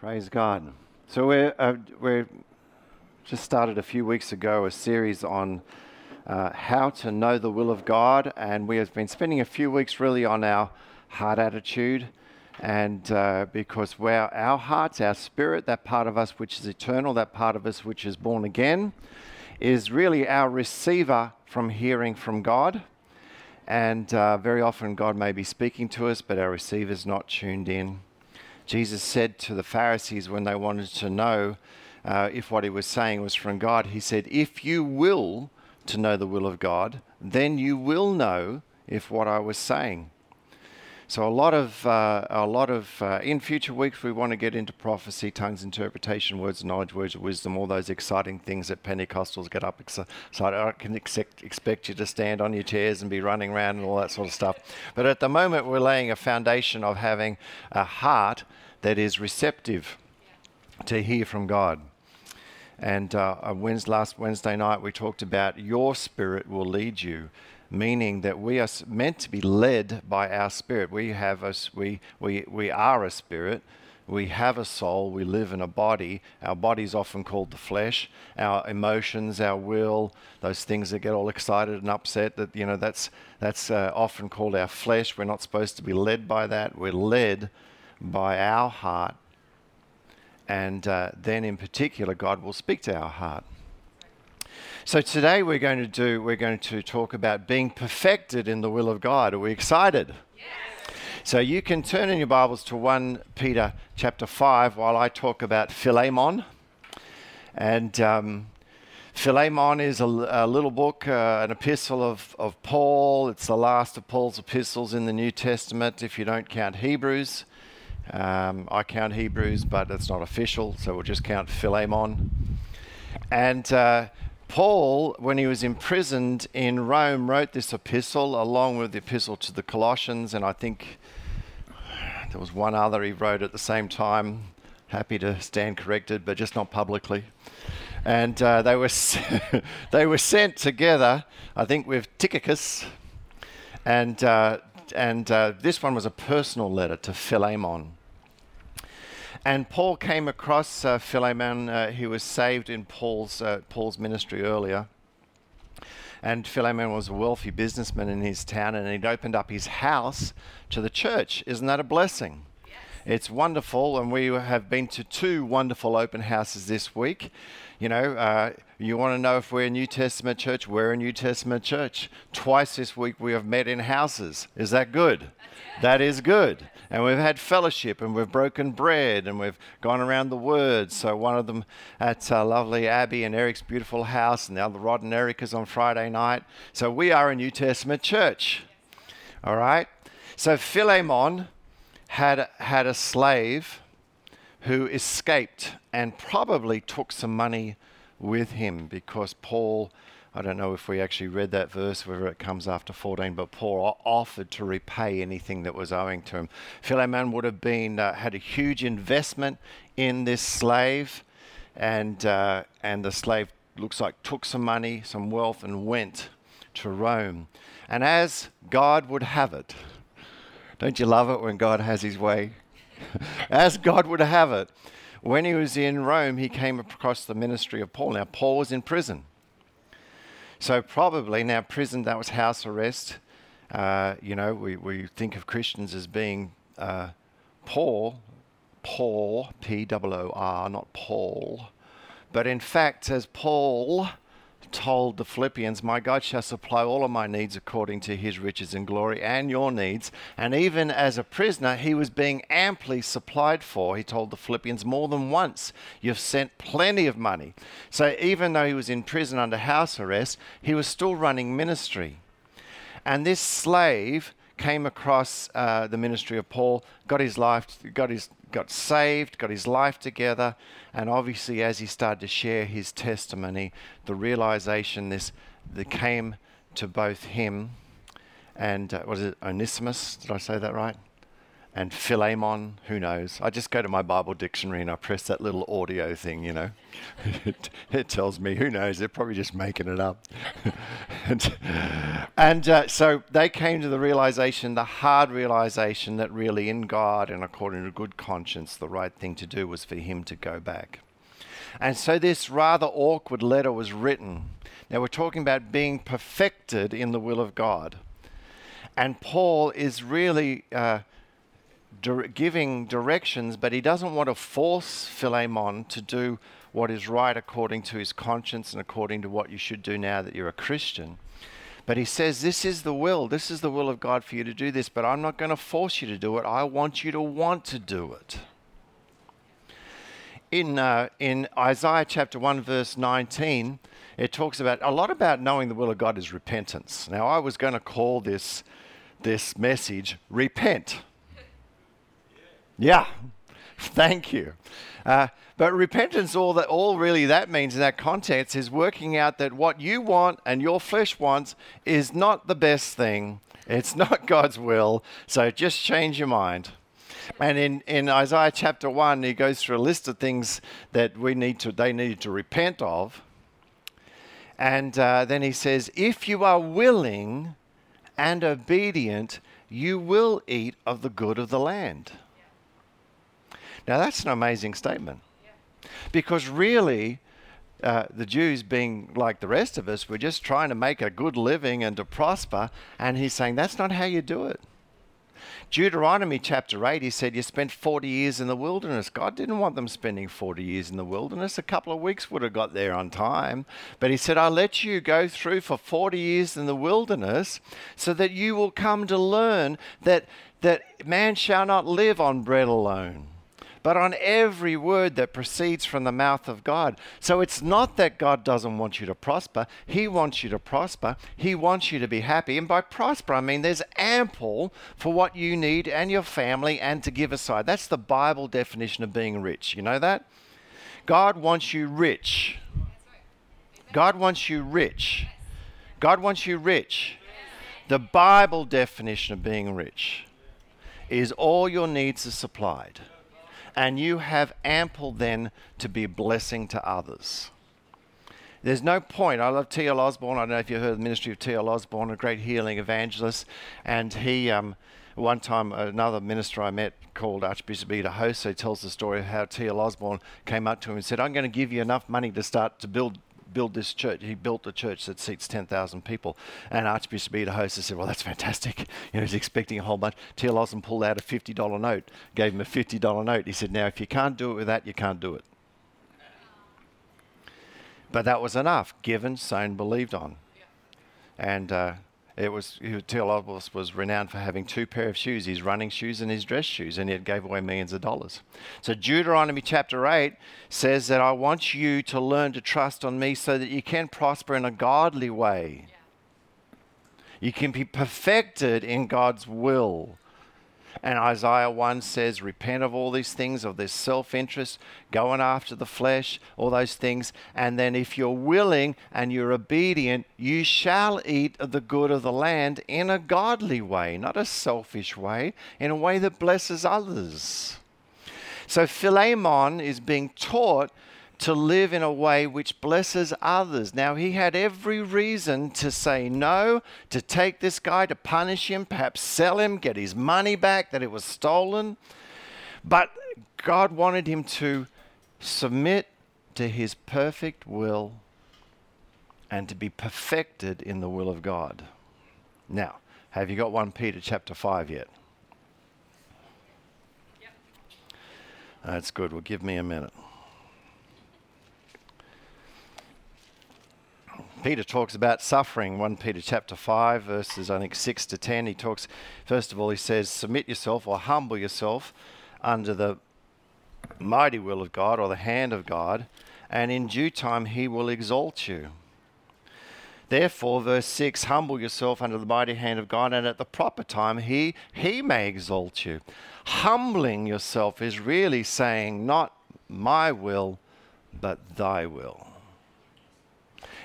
Praise God. So we're, uh, we're just started a few weeks ago a series on uh, how to know the will of God, and we have been spending a few weeks really on our heart attitude. And uh, because we're, our hearts, our spirit, that part of us which is eternal, that part of us which is born again, is really our receiver from hearing from God. And uh, very often God may be speaking to us, but our receiver's not tuned in. Jesus said to the Pharisees when they wanted to know uh, if what he was saying was from God, he said, If you will to know the will of God, then you will know if what I was saying. So a lot of uh, a lot of uh, in future weeks we want to get into prophecy, tongues, interpretation, words of knowledge, words of wisdom, all those exciting things that Pentecostals get up excited. I can expect, expect you to stand on your chairs and be running around and all that sort of stuff. But at the moment we're laying a foundation of having a heart that is receptive to hear from God. And uh, last Wednesday night we talked about your spirit will lead you meaning that we are meant to be led by our spirit. We have a, we, we, we are a spirit. We have a soul. We live in a body. Our body is often called the flesh. Our emotions, our will, those things that get all excited and upset. That you know, that's that's uh, often called our flesh. We're not supposed to be led by that. We're led by our heart, and uh, then in particular, God will speak to our heart. So today we're going to do we're going to talk about being perfected in the will of God. Are we excited? Yes. So you can turn in your Bibles to 1 Peter chapter 5 while I talk about Philemon. And um, Philemon is a, a little book, uh, an epistle of, of Paul. It's the last of Paul's epistles in the New Testament, if you don't count Hebrews. Um, I count Hebrews, but it's not official, so we'll just count Philemon. And uh, Paul, when he was imprisoned in Rome, wrote this epistle along with the epistle to the Colossians, and I think there was one other he wrote at the same time. Happy to stand corrected, but just not publicly. And uh, they were they were sent together, I think, with Tychicus, and uh, and uh, this one was a personal letter to Philemon. And Paul came across uh, Philemon. Uh, he was saved in Paul's, uh, Paul's ministry earlier. And Philemon was a wealthy businessman in his town, and he'd opened up his house to the church. Isn't that a blessing? Yes. It's wonderful, and we have been to two wonderful open houses this week. You know, uh, you want to know if we're a New Testament church? We're a New Testament church. Twice this week we have met in houses. Is that good? That is good and we've had fellowship and we've broken bread and we've gone around the word. So one of them at uh, lovely Abby and Eric's beautiful house, and the other Rod and Erica's on Friday night. So we are a New Testament church. All right. So Philemon had had a slave who escaped and probably took some money with him because Paul I don't know if we actually read that verse, whether it comes after 14, but Paul offered to repay anything that was owing to him. Philemon would have been uh, had a huge investment in this slave, and uh, and the slave looks like took some money, some wealth, and went to Rome. And as God would have it, don't you love it when God has His way? as God would have it, when he was in Rome, he came across the ministry of Paul. Now Paul was in prison. So probably now prison that was house arrest. Uh, you know, we, we think of Christians as being uh, poor, Paul, P O O R, not Paul. But in fact, as Paul told the Philippians, My God shall supply all of my needs according to his riches and glory and your needs. And even as a prisoner, he was being amply supplied for. He told the Philippians more than once, You've sent plenty of money. So even though he was in prison under house arrest, he was still running ministry. And this slave came across uh, the ministry of Paul, got his life, got his, got saved, got his life together, and obviously as he started to share his testimony, the realization this that came to both him and uh, was it Onesimus? Did I say that right? And Philemon, who knows? I just go to my Bible dictionary and I press that little audio thing, you know. it, it, tells me, who knows? They're probably just making it up. and, and uh, so they came to the realization, the hard realization, that really in God and according to good conscience, the right thing to do was for him to go back. And so this rather awkward letter was written. Now we're talking about being perfected in the will of God. And Paul is really. Uh, giving directions, but he doesn't want to force Philemon to do what is right according to his conscience and according to what you should do now that you're a Christian. But he says, This is the will. This is the will of God for you to do this, but I'm not going to force you to do it. I want you to want to do it. In, uh, in Isaiah chapter 1, verse 19, it talks about a lot about knowing the will of God is repentance. Now, I was going to call this, this message Repent yeah, thank you. Uh, but repentance, all that, all really that means in that context is working out that what you want and your flesh wants is not the best thing. It's not God's will. So just change your mind. And in, in Isaiah chapter one, he goes through a list of things that we need to, they need to repent of. And uh, then he says, if you are willing and obedient, you will eat of the good of the land. Now, that's an amazing statement. Because really, uh, the Jews, being like the rest of us, were just trying to make a good living and to prosper. And he's saying that's not how you do it. Deuteronomy chapter 8, he said, You spent 40 years in the wilderness. God didn't want them spending 40 years in the wilderness. A couple of weeks would have got there on time. But he said, I'll let you go through for 40 years in the wilderness so that you will come to learn that, that man shall not live on bread alone but on every word that proceeds from the mouth of God. So it's not that God doesn't want you to prosper, He wants you to prosper, He wants you to be happy. And by prosper, I mean there's ample for what you need and your family and to give aside. That's the Bible definition of being rich. You know that? God wants you rich. God wants you rich. God wants you rich. The Bible definition of being rich is all your needs are supplied and you have ample then to be a blessing to others. There's no point. I love T.L. Osborn. I don't know if you heard the ministry of T.L. Osborn, a great healing evangelist. And he, um, one time, another minister I met called Archbishop Idahosa tells the story of how T.L. Osborne came up to him and said, I'm going to give you enough money to start to build build this church. He built a church that seats 10,000 people. And Archbishop Ida said, Well, that's fantastic. You know, he's expecting a whole bunch. T.L. Osborn pulled out a $50 note, gave him a $50 note. He said, Now, if you can't do it with that, you can't do it. But that was enough. Given, sown, believed on. And uh, it was Theolobos was renowned for having two pair of shoes, his running shoes and his dress shoes, and yet gave away millions of dollars. So Deuteronomy chapter 8 says that I want you to learn to trust on me so that you can prosper in a godly way. You can be perfected in God's will. And Isaiah 1 says, Repent of all these things, of this self interest, going after the flesh, all those things. And then, if you're willing and you're obedient, you shall eat of the good of the land in a godly way, not a selfish way, in a way that blesses others. So, Philemon is being taught to live in a way which blesses others. Now, he had every reason to say no, to take this guy, to punish him, perhaps sell him, get his money back that it was stolen. But God wanted him to submit to his perfect will and to be perfected in the will of God. Now, have you got 1 Peter chapter 5 yet? Yep. That's good. Well, give me a minute. Peter talks about suffering, 1 Peter chapter 5, verses I think 6 to 10. He talks, first of all, he says, Submit yourself or humble yourself under the mighty will of God or the hand of God, and in due time he will exalt you. Therefore, verse 6 Humble yourself under the mighty hand of God, and at the proper time he, he may exalt you. Humbling yourself is really saying, Not my will, but thy will.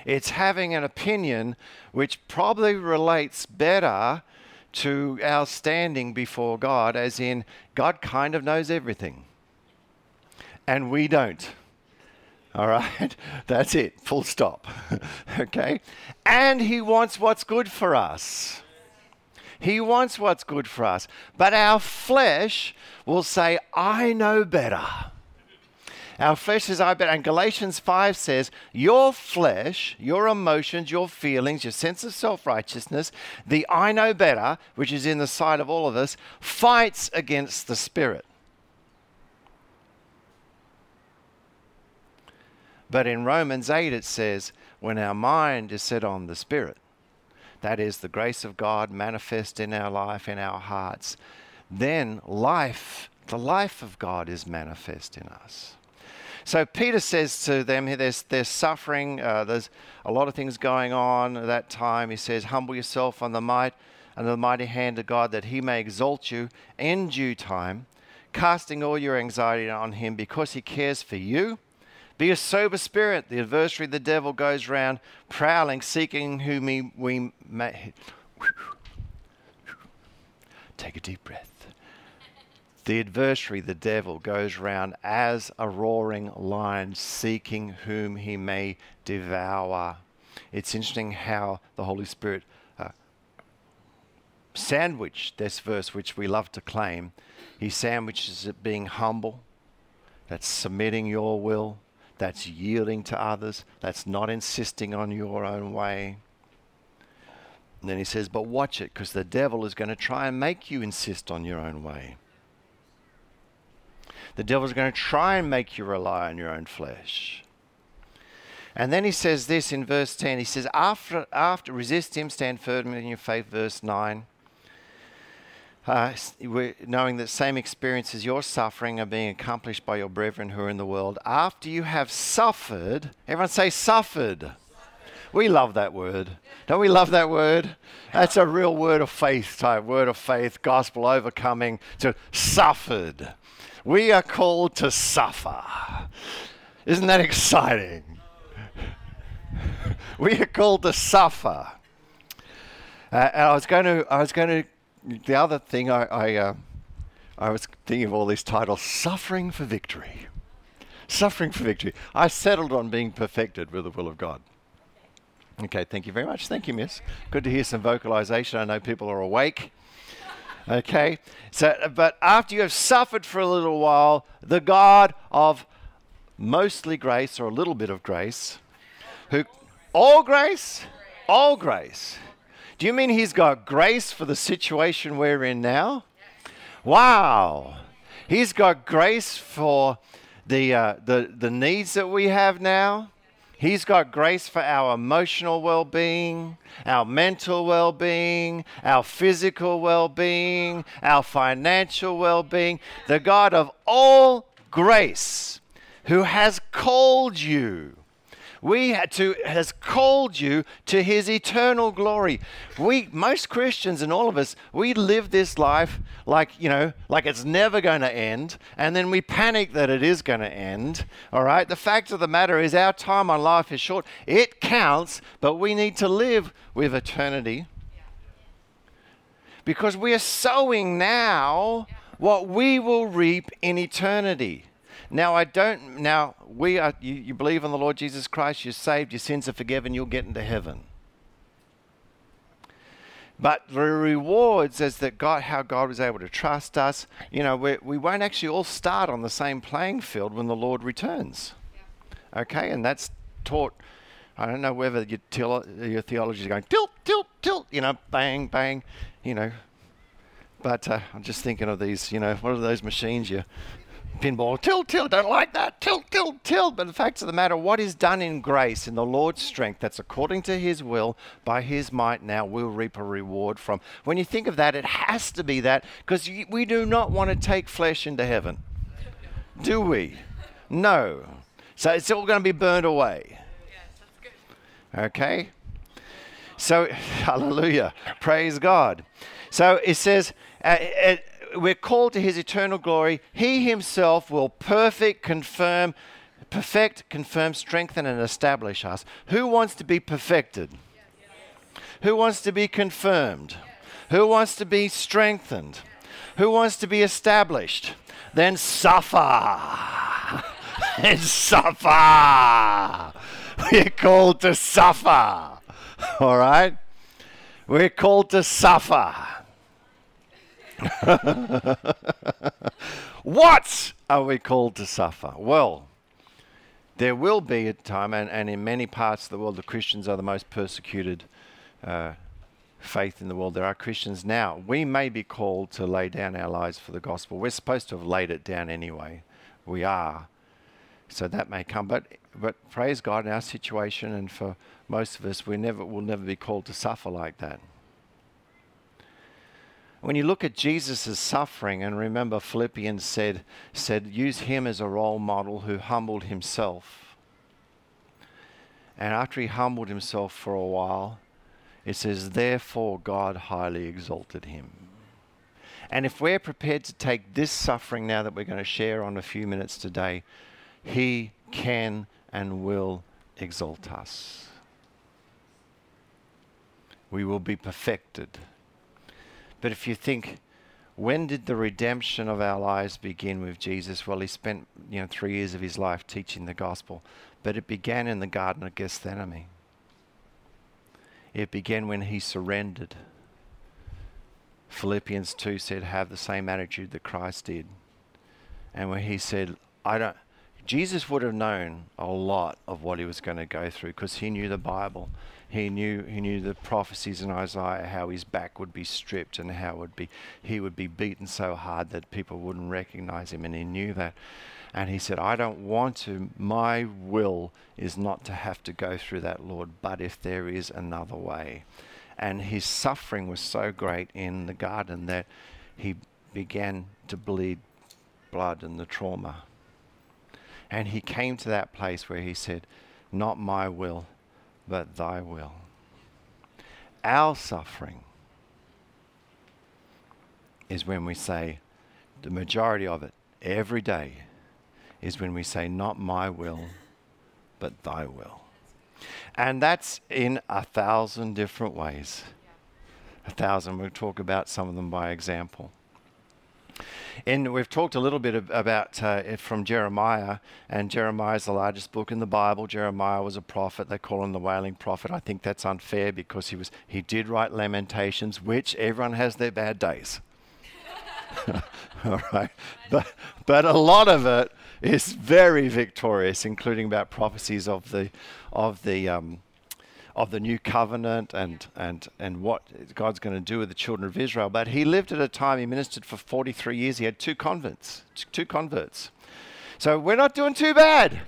It's having an opinion which probably relates better to our standing before God, as in, God kind of knows everything. And we don't. All right? That's it. Full stop. okay? And He wants what's good for us. He wants what's good for us. But our flesh will say, I know better. Our flesh is I better. And Galatians 5 says, Your flesh, your emotions, your feelings, your sense of self righteousness, the I know better, which is in the sight of all of us, fights against the spirit. But in Romans 8, it says, when our mind is set on the Spirit, that is the grace of God manifest in our life, in our hearts, then life, the life of God is manifest in us. So Peter says to them, there's, there's suffering, uh, there's a lot of things going on at that time. He says, Humble yourself on the might and the mighty hand of God that he may exalt you in due time, casting all your anxiety on him because he cares for you. Be a sober spirit. The adversary, the devil, goes round prowling, seeking whom he, we may. Take a deep breath. The adversary, the devil, goes round as a roaring lion, seeking whom he may devour. It's interesting how the Holy Spirit uh, sandwiched this verse, which we love to claim. He sandwiches it being humble, that's submitting your will, that's yielding to others, that's not insisting on your own way. And then he says, But watch it, because the devil is going to try and make you insist on your own way. The devil's going to try and make you rely on your own flesh. And then he says this in verse 10. He says, after, after resist him, stand firm in your faith, verse 9 uh, knowing that same experiences you're suffering are being accomplished by your brethren who are in the world. After you have suffered, everyone say suffered. We love that word. Don't we love that word? That's a real word of faith type, word of faith, gospel overcoming to suffered. We are called to suffer. Isn't that exciting? we are called to suffer. Uh, and I was going to, I was going to the other thing I, I, uh, I was thinking of all these titles Suffering for Victory. Suffering for Victory. I settled on being perfected with the will of God. Okay, thank you very much. Thank you, miss. Good to hear some vocalization. I know people are awake. Okay, so, but after you have suffered for a little while, the God of mostly grace or a little bit of grace, who, all grace, all grace, do you mean He's got grace for the situation we're in now? Wow. He's got grace for the, uh, the, the needs that we have now. He's got grace for our emotional well being, our mental well being, our physical well being, our financial well being. The God of all grace who has called you we had to has called you to his eternal glory. We most Christians and all of us, we live this life like, you know, like it's never going to end, and then we panic that it is going to end. All right? The fact of the matter is our time on life is short. It counts, but we need to live with eternity. Because we are sowing now what we will reap in eternity. Now, I don't, now, we are, you, you believe in the Lord Jesus Christ, you're saved, your sins are forgiven, you'll get into heaven. But the rewards is that God, how God was able to trust us, you know, we, we won't actually all start on the same playing field when the Lord returns. Yeah. Okay, and that's taught. I don't know whether your, your theology is going tilt, tilt, tilt, you know, bang, bang, you know. But uh, I'm just thinking of these, you know, what are those machines you pinball, tilt, tilt, don't like that, tilt, tilt, tilt. But the fact of the matter, what is done in grace, in the Lord's strength, that's according to his will, by his might now, we'll reap a reward from. When you think of that, it has to be that, because we do not want to take flesh into heaven. Do we? No. So it's all going to be burned away. Okay? So, hallelujah. Praise God. So it says, uh, it, we're called to his eternal glory. He himself will perfect, confirm, perfect, confirm, strengthen, and establish us. Who wants to be perfected? Who wants to be confirmed? Who wants to be strengthened? Who wants to be established? Then suffer. and suffer. We're called to suffer. All right? We're called to suffer. what are we called to suffer? Well, there will be a time, and, and in many parts of the world, the Christians are the most persecuted uh, faith in the world. There are Christians now. We may be called to lay down our lives for the gospel. We're supposed to have laid it down anyway. We are. So that may come. But, but praise God in our situation, and for most of us, we never will never be called to suffer like that. When you look at Jesus' suffering, and remember Philippians said, said, use him as a role model who humbled himself. And after he humbled himself for a while, it says, therefore God highly exalted him. And if we're prepared to take this suffering now that we're going to share on a few minutes today, he can and will exalt us. We will be perfected. But if you think, when did the redemption of our lives begin with Jesus? Well, he spent you know three years of his life teaching the gospel, but it began in the Garden of Gethsemane. It began when he surrendered. Philippians 2 said, Have the same attitude that Christ did. And when he said, I don't, Jesus would have known a lot of what he was going to go through because he knew the Bible. He knew he knew the prophecies in Isaiah how his back would be stripped and how would be he would be beaten so hard that people wouldn't recognize him and he knew that. And he said, I don't want to, my will is not to have to go through that, Lord, but if there is another way. And his suffering was so great in the garden that he began to bleed blood and the trauma. And he came to that place where he said, Not my will, but thy will. Our suffering is when we say, the majority of it, every day, is when we say, Not my will, but thy will. And that's in a thousand different ways. A thousand. We'll talk about some of them by example. And we've talked a little bit about uh, from Jeremiah, and Jeremiah is the largest book in the Bible. Jeremiah was a prophet; they call him the wailing prophet. I think that's unfair because he was he did write Lamentations, which everyone has their bad days. All right, but but a lot of it is very victorious, including about prophecies of the of the um, of the new covenant and, and, and what God's going to do with the children of Israel. But he lived at a time, he ministered for 43 years. He had two converts, two converts. So we're not doing too bad.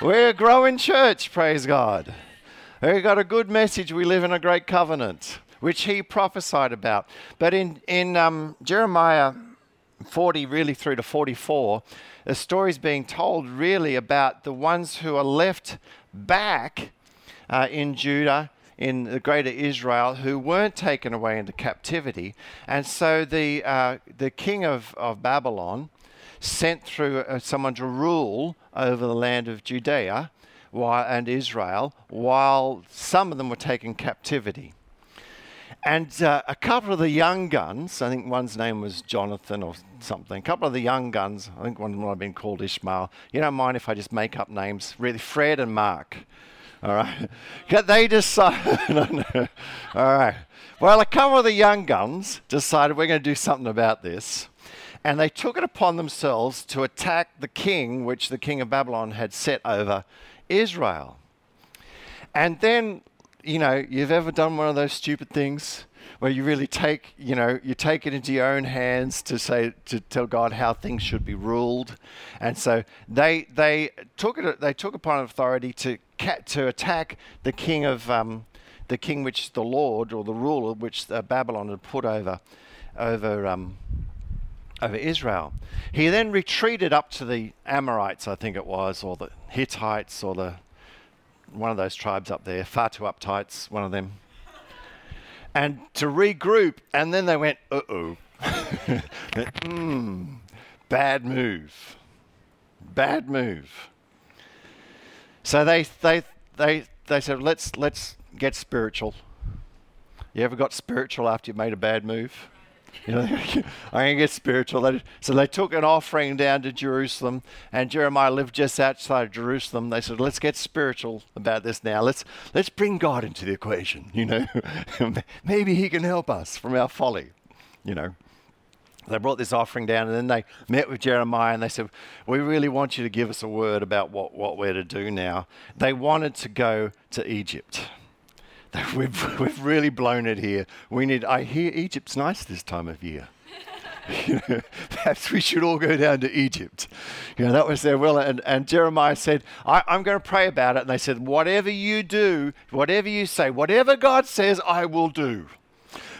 we're a growing church, praise God. We've got a good message. We live in a great covenant, which he prophesied about. But in, in um, Jeremiah 40, really through to 44, the story is being told really about the ones who are left back uh, in Judah, in the greater Israel, who weren't taken away into captivity. And so the, uh, the king of, of Babylon sent through uh, someone to rule over the land of Judea while, and Israel, while some of them were taken captivity. And uh, a couple of the young guns, I think one's name was Jonathan or something, a couple of the young guns, I think one might have been called Ishmael. You don't mind if I just make up names, really, Fred and Mark. All right. They decided. All right. Well, a couple of the young guns decided we're going to do something about this. And they took it upon themselves to attack the king, which the king of Babylon had set over Israel. And then, you know, you've ever done one of those stupid things where you really take, you know, you take it into your own hands to say to tell God how things should be ruled, and so they they took it they took upon authority to to attack the king of um, the king which the Lord or the ruler which uh, Babylon had put over over um, over Israel. He then retreated up to the Amorites, I think it was, or the Hittites, or the one of those tribes up there, far too uptights, one of them and to regroup. And then they went, uh oh. mm, bad move. Bad move. So they, they, they, they said, let's, let's get spiritual. You ever got spiritual after you made a bad move? You know, I'm going to get spiritual. So they took an offering down to Jerusalem, and Jeremiah lived just outside of Jerusalem. They said, "Let's get spiritual about this now. Let's let's bring God into the equation. You know, maybe He can help us from our folly. You know." They brought this offering down, and then they met with Jeremiah, and they said, "We really want you to give us a word about what what we're to do now." They wanted to go to Egypt. we've, we've really blown it here. We need, I hear Egypt's nice this time of year. you know, perhaps we should all go down to Egypt. You know, that was their will. And, and Jeremiah said, I, am going to pray about it. And they said, whatever you do, whatever you say, whatever God says, I will do.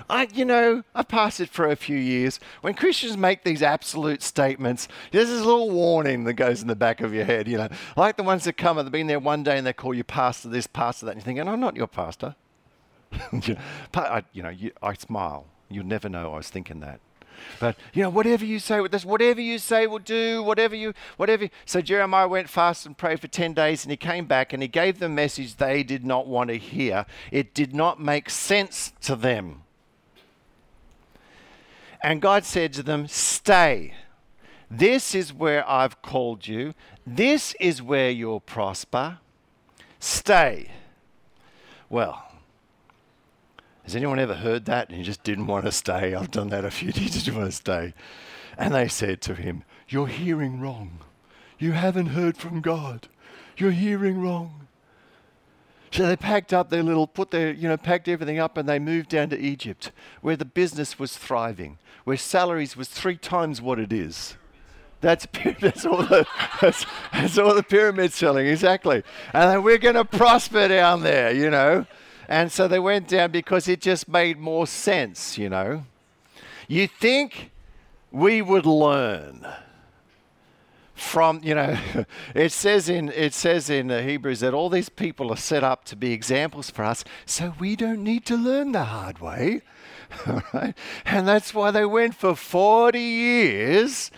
I, you know, I've passed it for a few years. When Christians make these absolute statements, there's this little warning that goes in the back of your head, you know, like the ones that come and they've been there one day and they call you pastor this, pastor that, and you're thinking, I'm not your pastor. You know, you, I smile. You'll never know I was thinking that. But you know, whatever you say with this, whatever you say will do, whatever you, whatever. You. So Jeremiah went fast and prayed for ten days, and he came back and he gave them a message they did not want to hear. It did not make sense to them. And God said to them, "Stay. This is where I've called you. This is where you'll prosper. Stay." Well, has anyone ever heard that and he just didn't want to stay? I've done that a few times, didn't want to stay. And they said to him, You're hearing wrong. You haven't heard from God. You're hearing wrong. So they packed up their little, put their, you know, packed everything up and they moved down to Egypt, where the business was thriving, where salaries was three times what it is. That's, that's, all the, that's, that's all the pyramid selling, exactly. And then we're going to prosper down there, you know. And so they went down because it just made more sense, you know. You think we would learn from you know it says in it says in the hebrews that all these people are set up to be examples for us so we don't need to learn the hard way all right and that's why they went for 40 years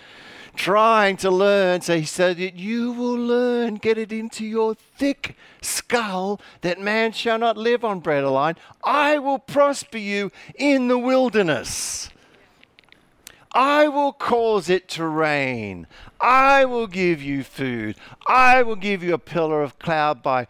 trying to learn. So he said that you will learn, get it into your thick skull that man shall not live on bread alone. I will prosper you in the wilderness. I will cause it to rain. I will give you food. I will give you a pillar of cloud by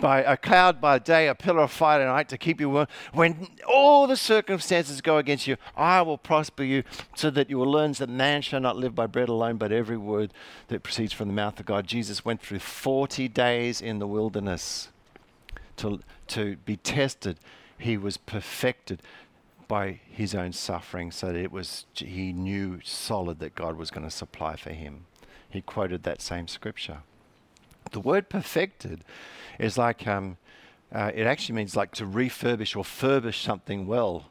by a cloud by day, a pillar of fire at night to keep you warm. When all the circumstances go against you, I will prosper you so that you will learn that man shall not live by bread alone, but every word that proceeds from the mouth of God. Jesus went through 40 days in the wilderness to, to be tested. He was perfected by his own suffering so that it was he knew solid that God was going to supply for him. He quoted that same scripture. The word perfected is like, um, uh, it actually means like to refurbish or furbish something well.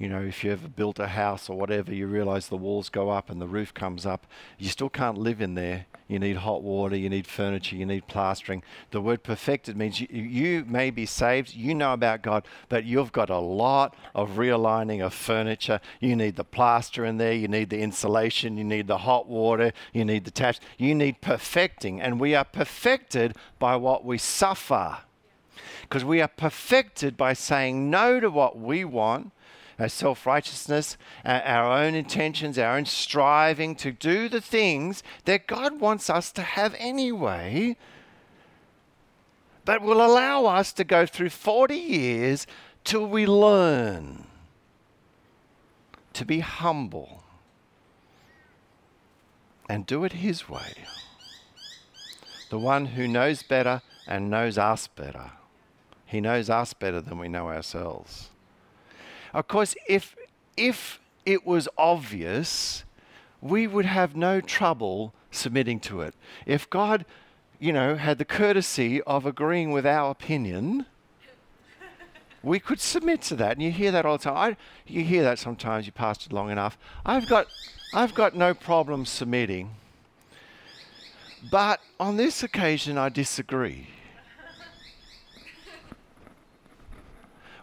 You know, if you ever built a house or whatever, you realize the walls go up and the roof comes up. You still can't live in there. You need hot water, you need furniture, you need plastering. The word perfected means you, you may be saved, you know about God, but you've got a lot of realigning of furniture. You need the plaster in there, you need the insulation, you need the hot water, you need the taps. You need perfecting, and we are perfected by what we suffer. Because we are perfected by saying no to what we want Uh, our self righteousness, uh, our own intentions, our own striving to do the things that God wants us to have anyway, but will allow us to go through 40 years till we learn to be humble and do it His way. The one who knows better and knows us better. He knows us better than we know ourselves. Of course, if, if it was obvious, we would have no trouble submitting to it. If God, you know, had the courtesy of agreeing with our opinion, we could submit to that. And you hear that all the time. I, you hear that sometimes, you pastored long enough. I've got, I've got no problem submitting. But on this occasion, I disagree.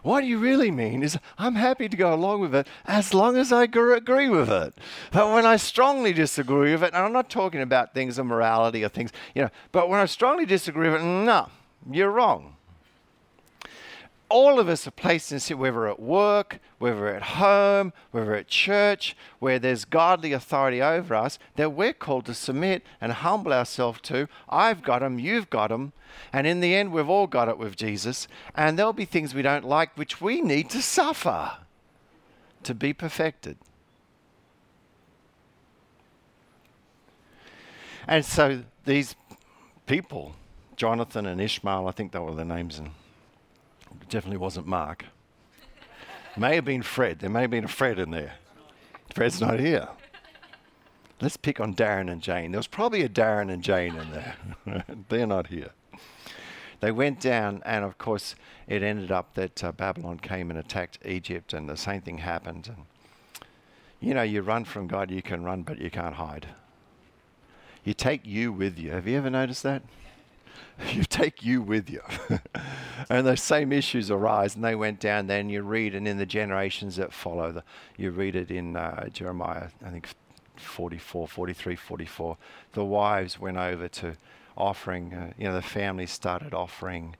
What you really mean is, I'm happy to go along with it as long as I agree with it. But when I strongly disagree with it, and I'm not talking about things of morality or things, you know, but when I strongly disagree with it, no, you're wrong. All of us are placed in whether at work, whether at home, whether at church, where there's godly authority over us, that we're called to submit and humble ourselves to. I've got them, you've got them. And in the end, we've all got it with Jesus. And there'll be things we don't like which we need to suffer to be perfected. And so these people, Jonathan and Ishmael, I think they were their names, definitely wasn't Mark. may have been Fred. There may have been a Fred in there. Fred's not here. Let's pick on Darren and Jane. There was probably a Darren and Jane in there. They're not here. They went down, and of course, it ended up that uh, Babylon came and attacked Egypt, and the same thing happened. And you know, you run from God, you can run, but you can't hide. You take you with you. Have you ever noticed that? you take you with you. and those same issues arise, and they went down Then you read, and in the generations that follow, the, you read it in uh, Jeremiah, I think 44, 43, 44. The wives went over to offering, uh, you know, the families started offering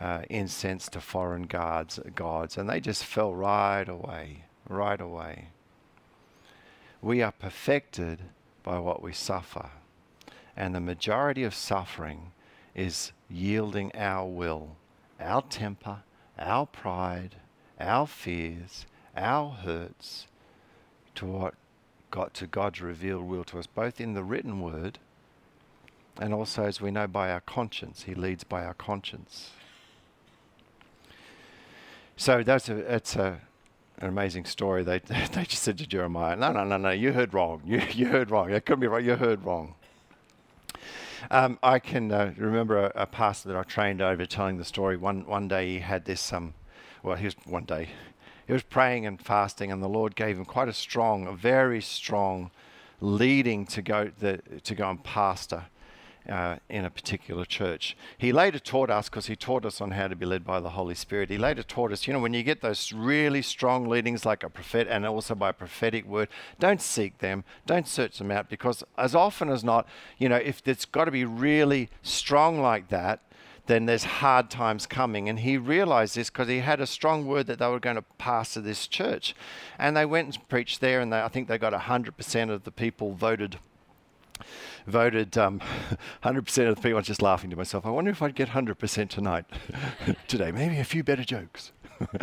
uh, incense to foreign gods, gods, and they just fell right away, right away. We are perfected by what we suffer. And the majority of suffering is yielding our will, our temper, our pride, our fears, our hurts to what got to God's revealed will to us, both in the written word and also, as we know, by our conscience. He leads by our conscience. So that's a, it's a, an amazing story. They, they just said to Jeremiah, No, no, no, no, you heard wrong. You, you heard wrong. It couldn't be right. You heard wrong. Um, I can uh, remember a, a, pastor that I trained over telling the story. One one day he had this. Um, well, he was one day he was praying and fasting, and the Lord gave him quite a strong, a very strong leading to go the, to go and pastor uh, in a particular church. He later taught us, because he taught us on how to be led by the Holy Spirit, he later taught us, you know, when you get those really strong leadings like a prophet and also by a prophetic word, don't seek them, don't search them out, because as often as not, you know, if it's got to be really strong like that, then there's hard times coming. And he realized this because he had a strong word that they were going to pass to this church. And they went and preached there, and they, I think they got 100% of the people voted voted um, 100% of the people. I was just laughing to myself. I wonder if I'd get 100% tonight, today. Maybe a few better jokes.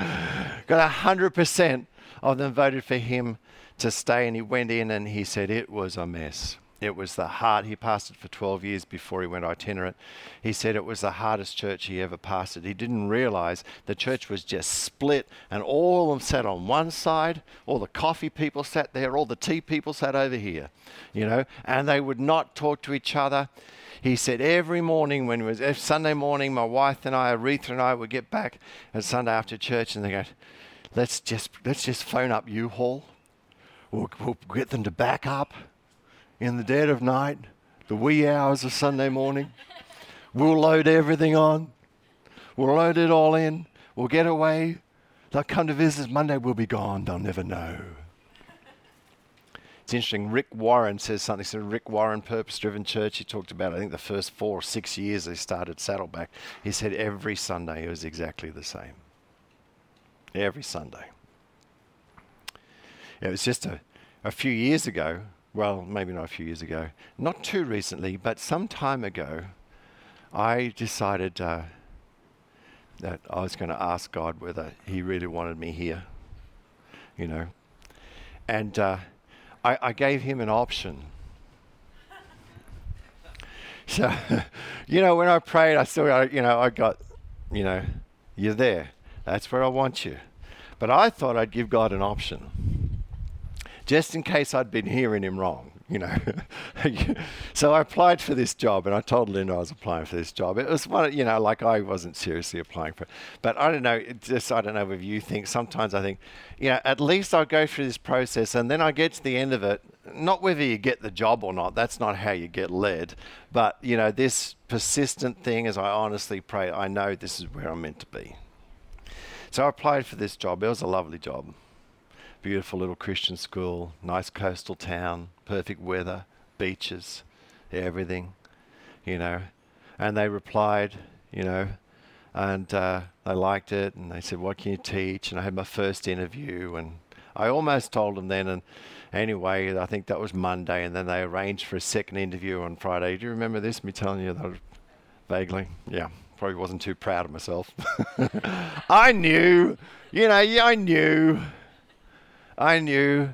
Got 100% of them voted for him to stay, and he went in and he said it was a mess. It was the hard. He pastored for 12 years before he went itinerant. He said it was the hardest church he ever pastored. He didn't realize the church was just split, and all of them sat on one side. All the coffee people sat there. All the tea people sat over here, you know, and they would not talk to each other. He said every morning when it was every Sunday morning, my wife and I, Aretha and I, would get back at Sunday after church, and they go, "Let's just let's just phone up U-Haul. We'll, we'll get them to back up." In the dead of night, the wee hours of Sunday morning. We'll load everything on. We'll load it all in. We'll get away. They'll come to visit. Us Monday we'll be gone. They'll never know. It's interesting. Rick Warren says something. So Rick Warren, Purpose Driven Church. He talked about I think the first four or six years they started Saddleback. He said every Sunday it was exactly the same. Every Sunday. It was just a, a few years ago well, maybe not a few years ago, not too recently, but some time ago, I decided uh, that I was going to ask God whether He really wanted me here, you know. And uh, I, I gave Him an option. so, you know, when I prayed, I still you know, I got, you know, you're there. That's where I want you. But I thought I'd give God an option just in case I'd been hearing him wrong, you know. so I applied for this job, and I told Linda I was applying for this job. It was one, you know, like I wasn't seriously applying for. It. But I don't know. It just I don't know if you think. Sometimes I think, you know, at least I'll go through this process, and then I get to the end of it. Not whether you get the job or not. That's not how you get led. But you know, this persistent thing, as I honestly pray, I know this is where I'm meant to be. So I applied for this job. It was a lovely job beautiful little Christian school, nice coastal town, perfect weather, beaches, everything, you know. And they replied, you know, and uh, they liked it, and they said, "What can you teach?" And I had my first interview, and I almost told them then, and anyway, I think that was Monday, and then they arranged for a second interview on Friday. Do you remember this? Me telling you that vaguely? Yeah, probably wasn't too proud of myself. I knew, you know, I knew, I knew.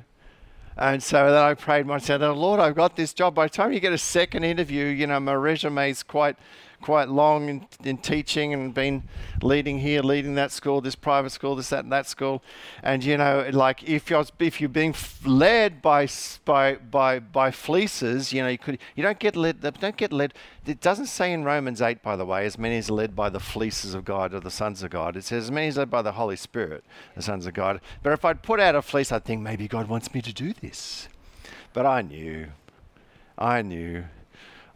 And so then I prayed myself, oh, Lord, I've got this job. By the time you get a second interview, you know, my resume is quite quite long in, in teaching and been leading here, leading that school, this private school, this, that, and that school. And, you know, like if you're, if you're being led by, by, by, by fleeces, you know, you, could, you don't get led, don't get led. It doesn't say in Romans 8, by the way, as many as led by the fleeces of God or the sons of God. It says as many as led by the Holy Spirit, the sons of God. But if I'd put out a fleece, I'd think maybe God wants me to do this. But I knew, I knew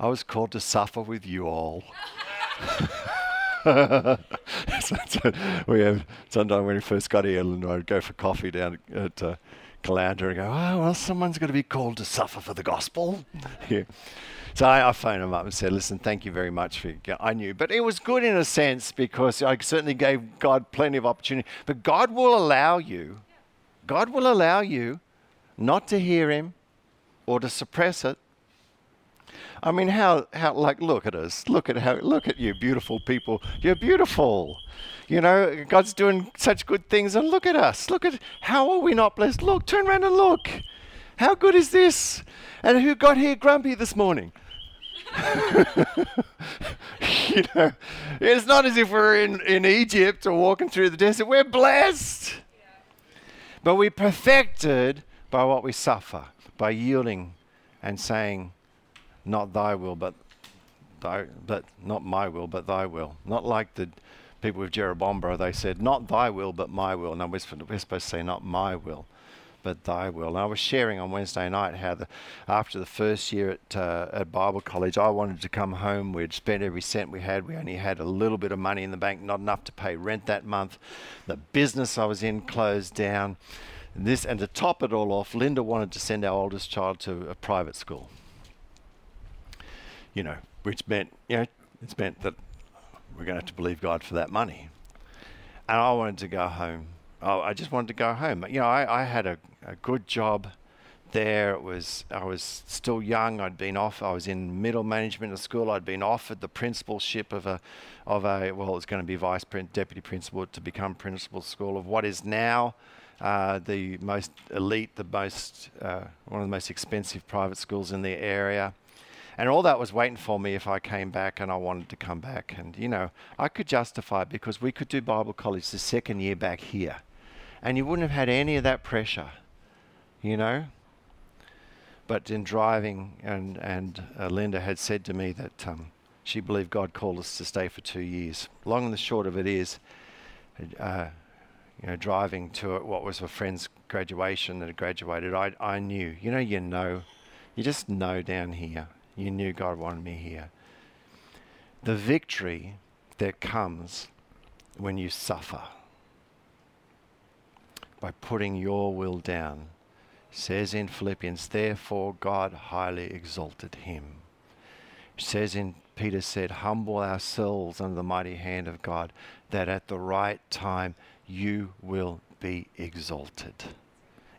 I was called to suffer with you all. we have sometimes when we first got here, and I'd go for coffee down at uh, Caloundra and go, oh, well, someone's going to be called to suffer for the gospel. yeah. So I, I phoned him up and said, listen, thank you very much for I knew. But it was good in a sense because I certainly gave God plenty of opportunity. But God will allow you, God will allow you not to hear him or to suppress it I mean, how, how, like, look at us. Look at how, look at you, beautiful people. You're beautiful. You know, God's doing such good things, and look at us. Look at how are we not blessed? Look, turn around and look. How good is this? And who got here grumpy this morning? you know, it's not as if we're in, in Egypt or walking through the desert. We're blessed. But we're perfected by what we suffer, by yielding and saying, not thy will, but thy, but not my will, but thy will. Not like the people with Jeroboam, they said, not thy will, but my will. Now we're, supposed to say, not my will, but thy will. And I was sharing on Wednesday night how the, after the first year at, uh, at Bible college, I wanted to come home. We'd spent every cent we had. We only had a little bit of money in the bank, not enough to pay rent that month. The business I was in closed down. And this, and to top it all off, Linda wanted to send our oldest child to a private school you know, which meant, you know, it's meant that we're going to have to believe God for that money. And I wanted to go home. Oh, I just wanted to go home. You know, I, I had a, a good job there. It was I was still young. I'd been off. I was in middle management of school. I'd been offered the principalship of a of a well, it's going to be vice print deputy principal to become principal school of what is now uh, the most elite, the most uh, one of the most expensive private schools in the area. And all that was waiting for me if I came back and I wanted to come back. And, you know, I could justify it because we could do Bible college the second year back here. And you wouldn't have had any of that pressure, you know? But in driving, and, and uh, Linda had said to me that um, she believed God called us to stay for two years. Long and the short of it is, uh, you know, driving to what was a friend's graduation that had graduated, I, I knew, you know, you know, you just know down here you knew God wanted me here. The victory that comes when you suffer by putting your will down says in Philippians, therefore God highly exalted him. Says in Peter said, humble ourselves under the mighty hand of God, that at the right time you will be exalted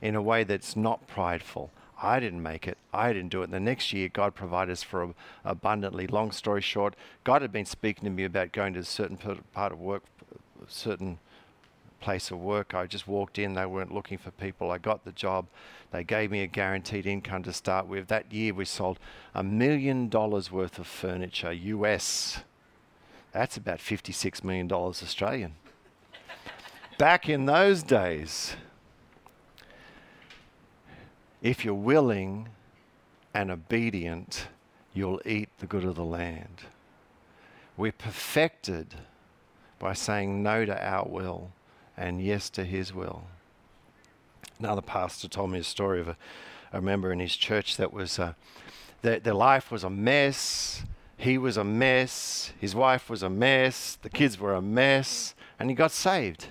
in a way that's not prideful, I didn't make it. I didn't do it. And the next year, God provided us for abundantly. Long story short, God had been speaking to me about going to a certain part of work, a certain place of work. I just walked in. They weren't looking for people. I got the job. They gave me a guaranteed income to start with. That year, we sold a million dollars worth of furniture, US. That's about $56 million Australian. Back in those days, if you're willing and obedient, you'll eat the good of the land. We're perfected by saying no to our will and yes to his will. Another pastor told me a story of a, a member in his church that was uh, their, their life was a mess. He was a mess. His wife was a mess. The kids were a mess. And he got saved.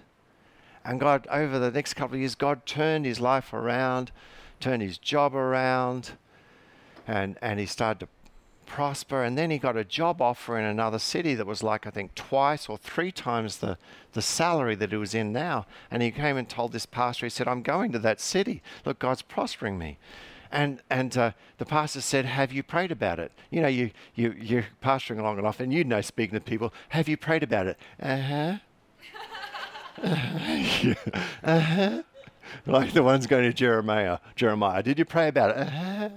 And God, over the next couple of years, God turned his life around turned his job around, and, and he started to prosper. And then he got a job offer in another city that was like, I think, twice or three times the, the salary that he was in now. And he came and told this pastor, he said, I'm going to that city. Look, God's prospering me. And, and uh, the pastor said, Have you prayed about it? You know, you, you, you're pastoring long enough and you know speaking to people, Have you prayed about it? Uh huh. uh huh. Like the ones going to Jeremiah. Jeremiah, did you pray about it? Uh-huh.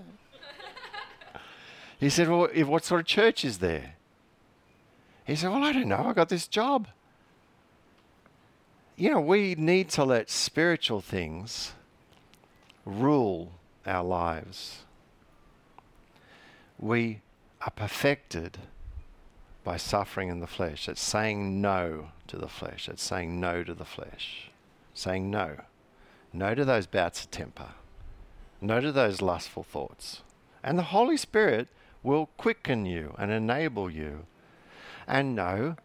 He said, Well, what sort of church is there? He said, Well, I don't know. I got this job. You know, we need to let spiritual things rule our lives. We are perfected by suffering in the flesh. It's saying no to the flesh. It's saying no to the flesh. Saying no. No to those bouts of temper. No to those lustful thoughts. And the Holy Spirit will quicken you and enable you. And no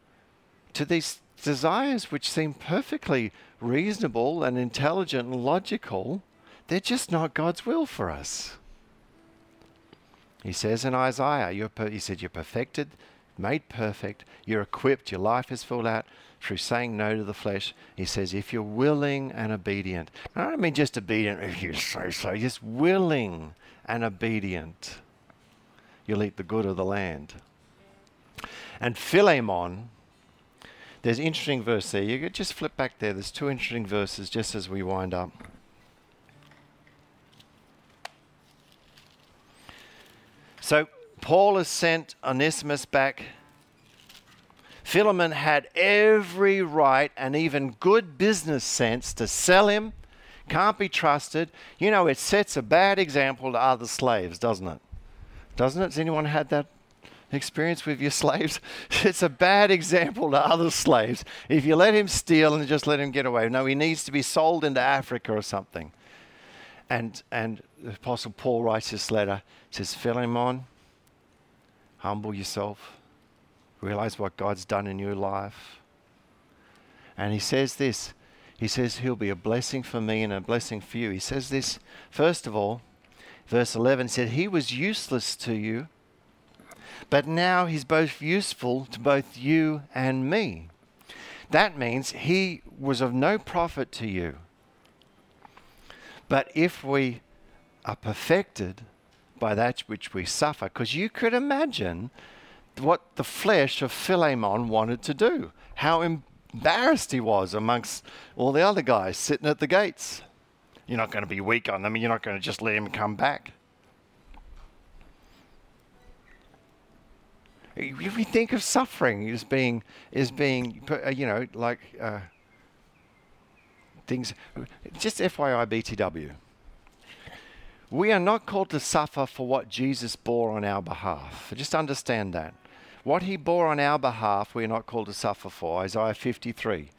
to these desires which seem perfectly reasonable and intelligent and logical, they're just not God's will for us. He says in Isaiah, per- he said, You're perfected, made perfect, you're equipped, your life is filled out through saying no to the flesh. He says, If you're willing and obedient, And I don't mean just obedient if you say so, just willing and obedient you'll eat the good of the land. And Philemon, there's interesting verse there. You could just flip back there. There's two interesting verses just as we wind up. So Paul has sent Onesimus back. Philemon had every right and even good business sense to sell him. Can't be trusted. You know, it sets a bad example to other slaves, doesn't it? doesn't it? Has anyone had that experience with your slaves? It's a bad example to other slaves. If you let him steal and just let him get away, no, he needs to be sold into Africa or something. And and the Apostle Paul writes this letter, says, Philemon, humble yourself, realize what God's done in your life. And he says this. He says he'll be a blessing for me and a blessing for you. He says this, first of all, verse 11 said, He was useless to you, but now he's both useful to both you and me. That means he was of no profit to you. But if we are perfected by that which we suffer, because you could imagine what the flesh of Philemon wanted to do, how embarrassed he was amongst all the other guys sitting at the gates. You're not going to be weak on them. You're not going to just let him come back. If we think of suffering as being, as being, uh, you know, like uh, things. Just FYI, BTW. We are not called to suffer for what Jesus bore on our behalf. Just understand that. What he bore on our behalf, we are not called to suffer for. Isaiah 53.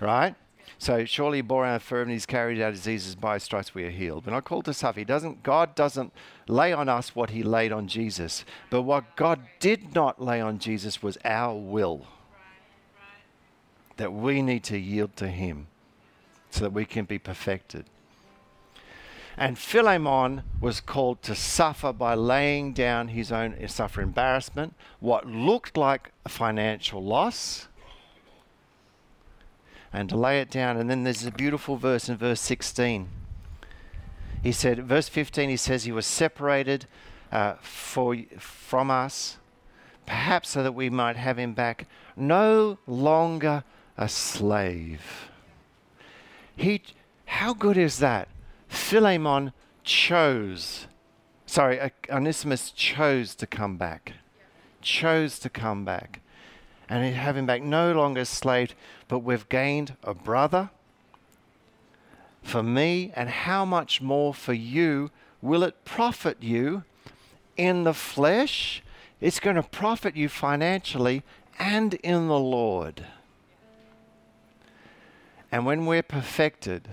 Right? So surely he bore our infirmities, carried our diseases, by his stripes we are healed. We're not called to suffer. He doesn't, God doesn't lay on us what he laid on Jesus. But what God did not lay on Jesus was our will. That we need to yield to him so that we can be perfected. And Philemon was called to suffer by laying down his own suffer embarrassment, what looked like a financial loss and to lay it down. And then there's a beautiful verse in verse 16. He said, verse 15, he says, He was separated uh, for, from us, perhaps so that we might have him back, no longer a slave. He, how good is that? Philemon chose, sorry, Onesimus chose to come back. Chose to come back and have him back no longer a slave, but we've gained a brother. For me, and how much more for you will it profit you in the flesh? It's going to profit you financially and in the Lord. And when we're perfected,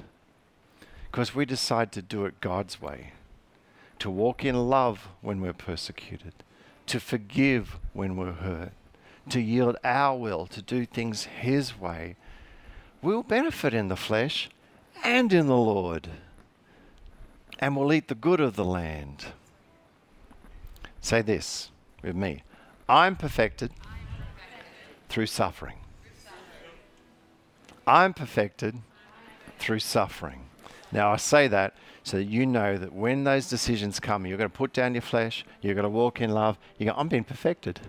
because we decide to do it God's way, to walk in love when we're persecuted, to forgive when we're hurt, to yield our will to do things His way, we'll benefit in the flesh and in the Lord. And we'll eat the good of the land. Say this with me. I'm perfected through suffering. I'm perfected through suffering. Now, I say that so that you know that when those decisions come, you're going to put down your flesh, you're going to walk in love. You go, I'm being perfected.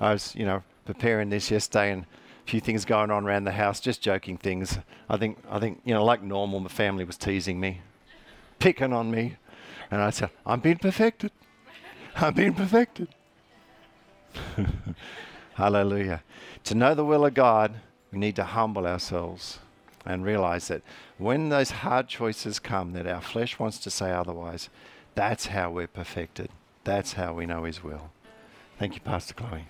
I was, you know, preparing this yesterday and a few things going on around the house, just joking things. I think, I think, you know, like normal, my family was teasing me, picking on me. And I said, I'm being perfected. I'm being perfected. Hallelujah. To know the will of God, we need to humble ourselves and realize that when those hard choices come that our flesh wants to say otherwise, that's how we're perfected. That's how we know His will. Thank you, Pastor Chloe.